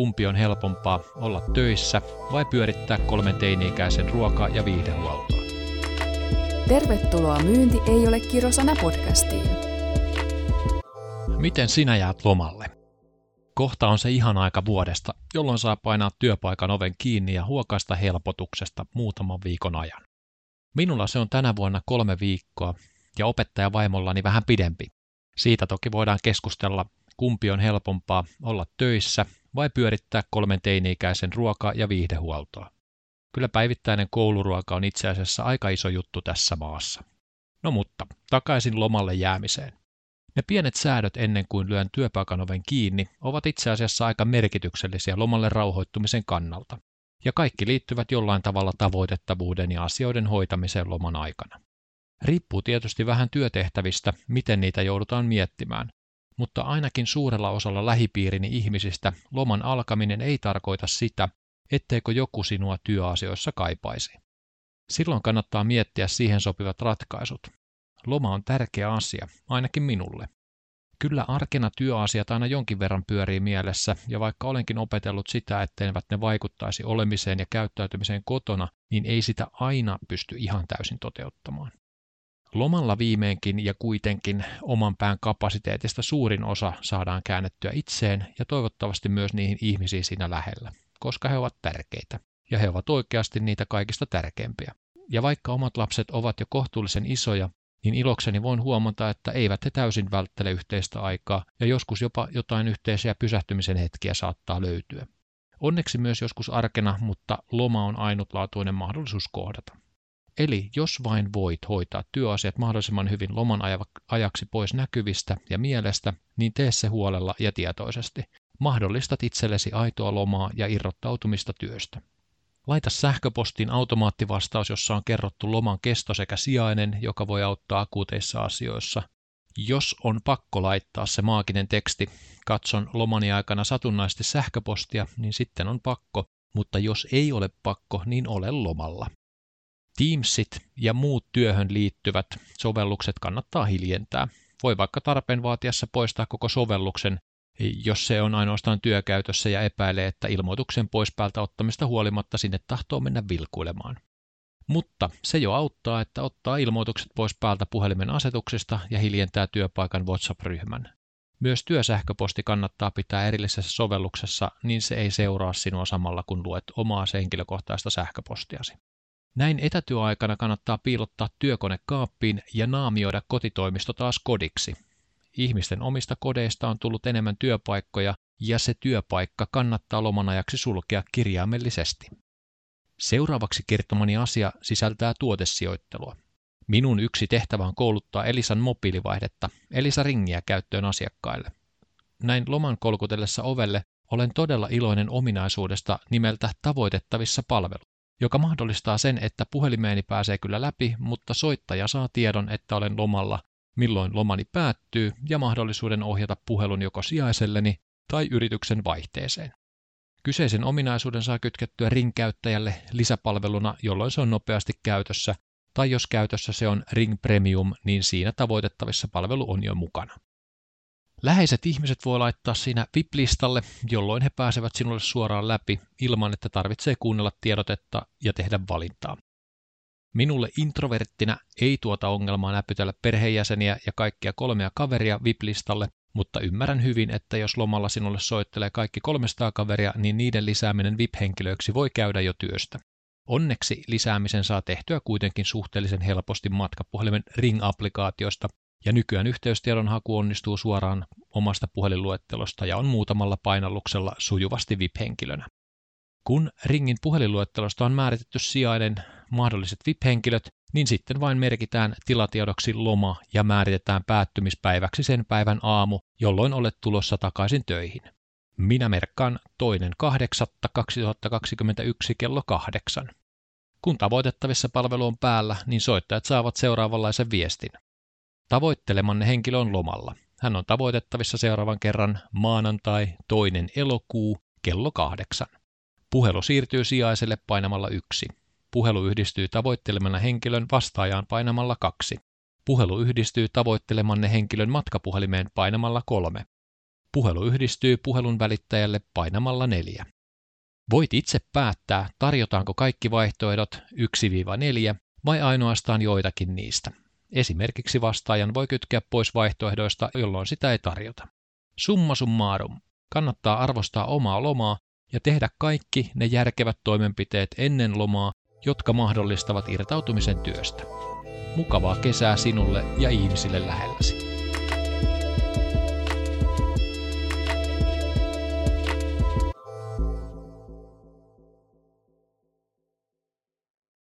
kumpi on helpompaa, olla töissä vai pyörittää kolmen teini-ikäisen ruoka- ja viihdehuoltoa. Tervetuloa Myynti ei ole kirosana podcastiin. Miten sinä jäät lomalle? Kohta on se ihan aika vuodesta, jolloin saa painaa työpaikan oven kiinni ja huokaista helpotuksesta muutaman viikon ajan. Minulla se on tänä vuonna kolme viikkoa ja opettajavaimollani vähän pidempi. Siitä toki voidaan keskustella, kumpi on helpompaa olla töissä vai pyörittää kolmen teini-ikäisen ruoka- ja viihdehuoltoa. Kyllä päivittäinen kouluruoka on itse asiassa aika iso juttu tässä maassa. No mutta, takaisin lomalle jäämiseen. Ne pienet säädöt ennen kuin lyön työpaikan oven kiinni ovat itse asiassa aika merkityksellisiä lomalle rauhoittumisen kannalta, ja kaikki liittyvät jollain tavalla tavoitettavuuden ja asioiden hoitamiseen loman aikana. Riippuu tietysti vähän työtehtävistä, miten niitä joudutaan miettimään, mutta ainakin suurella osalla lähipiirini ihmisistä loman alkaminen ei tarkoita sitä, etteikö joku sinua työasioissa kaipaisi. Silloin kannattaa miettiä siihen sopivat ratkaisut. Loma on tärkeä asia, ainakin minulle. Kyllä arkena työasiat aina jonkin verran pyörii mielessä, ja vaikka olenkin opetellut sitä, etteivät ne vaikuttaisi olemiseen ja käyttäytymiseen kotona, niin ei sitä aina pysty ihan täysin toteuttamaan. Lomalla viimeinkin ja kuitenkin oman pään kapasiteetista suurin osa saadaan käännettyä itseen ja toivottavasti myös niihin ihmisiin siinä lähellä, koska he ovat tärkeitä. Ja he ovat oikeasti niitä kaikista tärkeimpiä. Ja vaikka omat lapset ovat jo kohtuullisen isoja, niin ilokseni voin huomata, että eivät he täysin välttele yhteistä aikaa ja joskus jopa jotain yhteisiä pysähtymisen hetkiä saattaa löytyä. Onneksi myös joskus arkena, mutta loma on ainutlaatuinen mahdollisuus kohdata. Eli jos vain voit hoitaa työasiat mahdollisimman hyvin loman ajaksi pois näkyvistä ja mielestä, niin tee se huolella ja tietoisesti. Mahdollistat itsellesi aitoa lomaa ja irrottautumista työstä. Laita sähköpostiin automaattivastaus, jossa on kerrottu loman kesto sekä sijainen, joka voi auttaa akuuteissa asioissa. Jos on pakko laittaa se maaginen teksti, katson lomani aikana satunnaisesti sähköpostia, niin sitten on pakko, mutta jos ei ole pakko, niin ole lomalla. Teamsit ja muut työhön liittyvät sovellukset kannattaa hiljentää. Voi vaikka tarpeen vaatiessa poistaa koko sovelluksen, jos se on ainoastaan työkäytössä ja epäilee, että ilmoituksen pois päältä ottamista huolimatta sinne tahtoo mennä vilkuilemaan. Mutta se jo auttaa, että ottaa ilmoitukset pois päältä puhelimen asetuksista ja hiljentää työpaikan WhatsApp-ryhmän. Myös työsähköposti kannattaa pitää erillisessä sovelluksessa, niin se ei seuraa sinua samalla kun luet omaa henkilökohtaista sähköpostiasi. Näin etätyöaikana kannattaa piilottaa työkone kaappiin ja naamioida kotitoimisto taas kodiksi. Ihmisten omista kodeista on tullut enemmän työpaikkoja ja se työpaikka kannattaa lomanajaksi sulkea kirjaimellisesti. Seuraavaksi kertomani asia sisältää tuotesijoittelua. Minun yksi tehtävä on kouluttaa Elisan mobiilivaihdetta, Elisa Ringiä käyttöön asiakkaille. Näin loman kolkutellessa ovelle olen todella iloinen ominaisuudesta nimeltä tavoitettavissa palvelu joka mahdollistaa sen, että puhelimeeni pääsee kyllä läpi, mutta soittaja saa tiedon, että olen lomalla, milloin lomani päättyy ja mahdollisuuden ohjata puhelun joko sijaiselleni tai yrityksen vaihteeseen. Kyseisen ominaisuuden saa kytkettyä ring-käyttäjälle lisäpalveluna, jolloin se on nopeasti käytössä, tai jos käytössä se on Ring Premium, niin siinä tavoitettavissa palvelu on jo mukana. Läheiset ihmiset voi laittaa siinä VIP-listalle, jolloin he pääsevät sinulle suoraan läpi ilman, että tarvitsee kuunnella tiedotetta ja tehdä valintaa. Minulle introverttina ei tuota ongelmaa näpytellä perheenjäseniä ja kaikkia kolmea kaveria VIP-listalle, mutta ymmärrän hyvin, että jos lomalla sinulle soittelee kaikki 300 kaveria, niin niiden lisääminen VIP-henkilöiksi voi käydä jo työstä. Onneksi lisäämisen saa tehtyä kuitenkin suhteellisen helposti matkapuhelimen Ring-applikaatiosta, ja nykyään yhteystiedon haku onnistuu suoraan omasta puhelinluettelosta ja on muutamalla painalluksella sujuvasti VIP-henkilönä. Kun ringin puhelinluettelosta on määritetty sijainen mahdolliset VIP-henkilöt, niin sitten vain merkitään tilatiedoksi loma ja määritetään päättymispäiväksi sen päivän aamu, jolloin olet tulossa takaisin töihin. Minä merkkaan toinen 8.2021 kello kahdeksan. Kun tavoitettavissa palvelu on päällä, niin soittajat saavat seuraavanlaisen viestin. Tavoittelemanne henkilö on lomalla. Hän on tavoitettavissa seuraavan kerran maanantai toinen elokuu kello kahdeksan. Puhelu siirtyy sijaiselle painamalla yksi. Puhelu yhdistyy tavoittelemana henkilön vastaajaan painamalla kaksi. Puhelu yhdistyy tavoittelemanne henkilön matkapuhelimeen painamalla kolme. Puhelu yhdistyy puhelun välittäjälle painamalla neljä. Voit itse päättää, tarjotaanko kaikki vaihtoehdot 1-4 vai ainoastaan joitakin niistä. Esimerkiksi vastaajan voi kytkeä pois vaihtoehdoista, jolloin sitä ei tarjota. Summa summarum. Kannattaa arvostaa omaa lomaa ja tehdä kaikki ne järkevät toimenpiteet ennen lomaa, jotka mahdollistavat irtautumisen työstä. Mukavaa kesää sinulle ja ihmisille lähelläsi.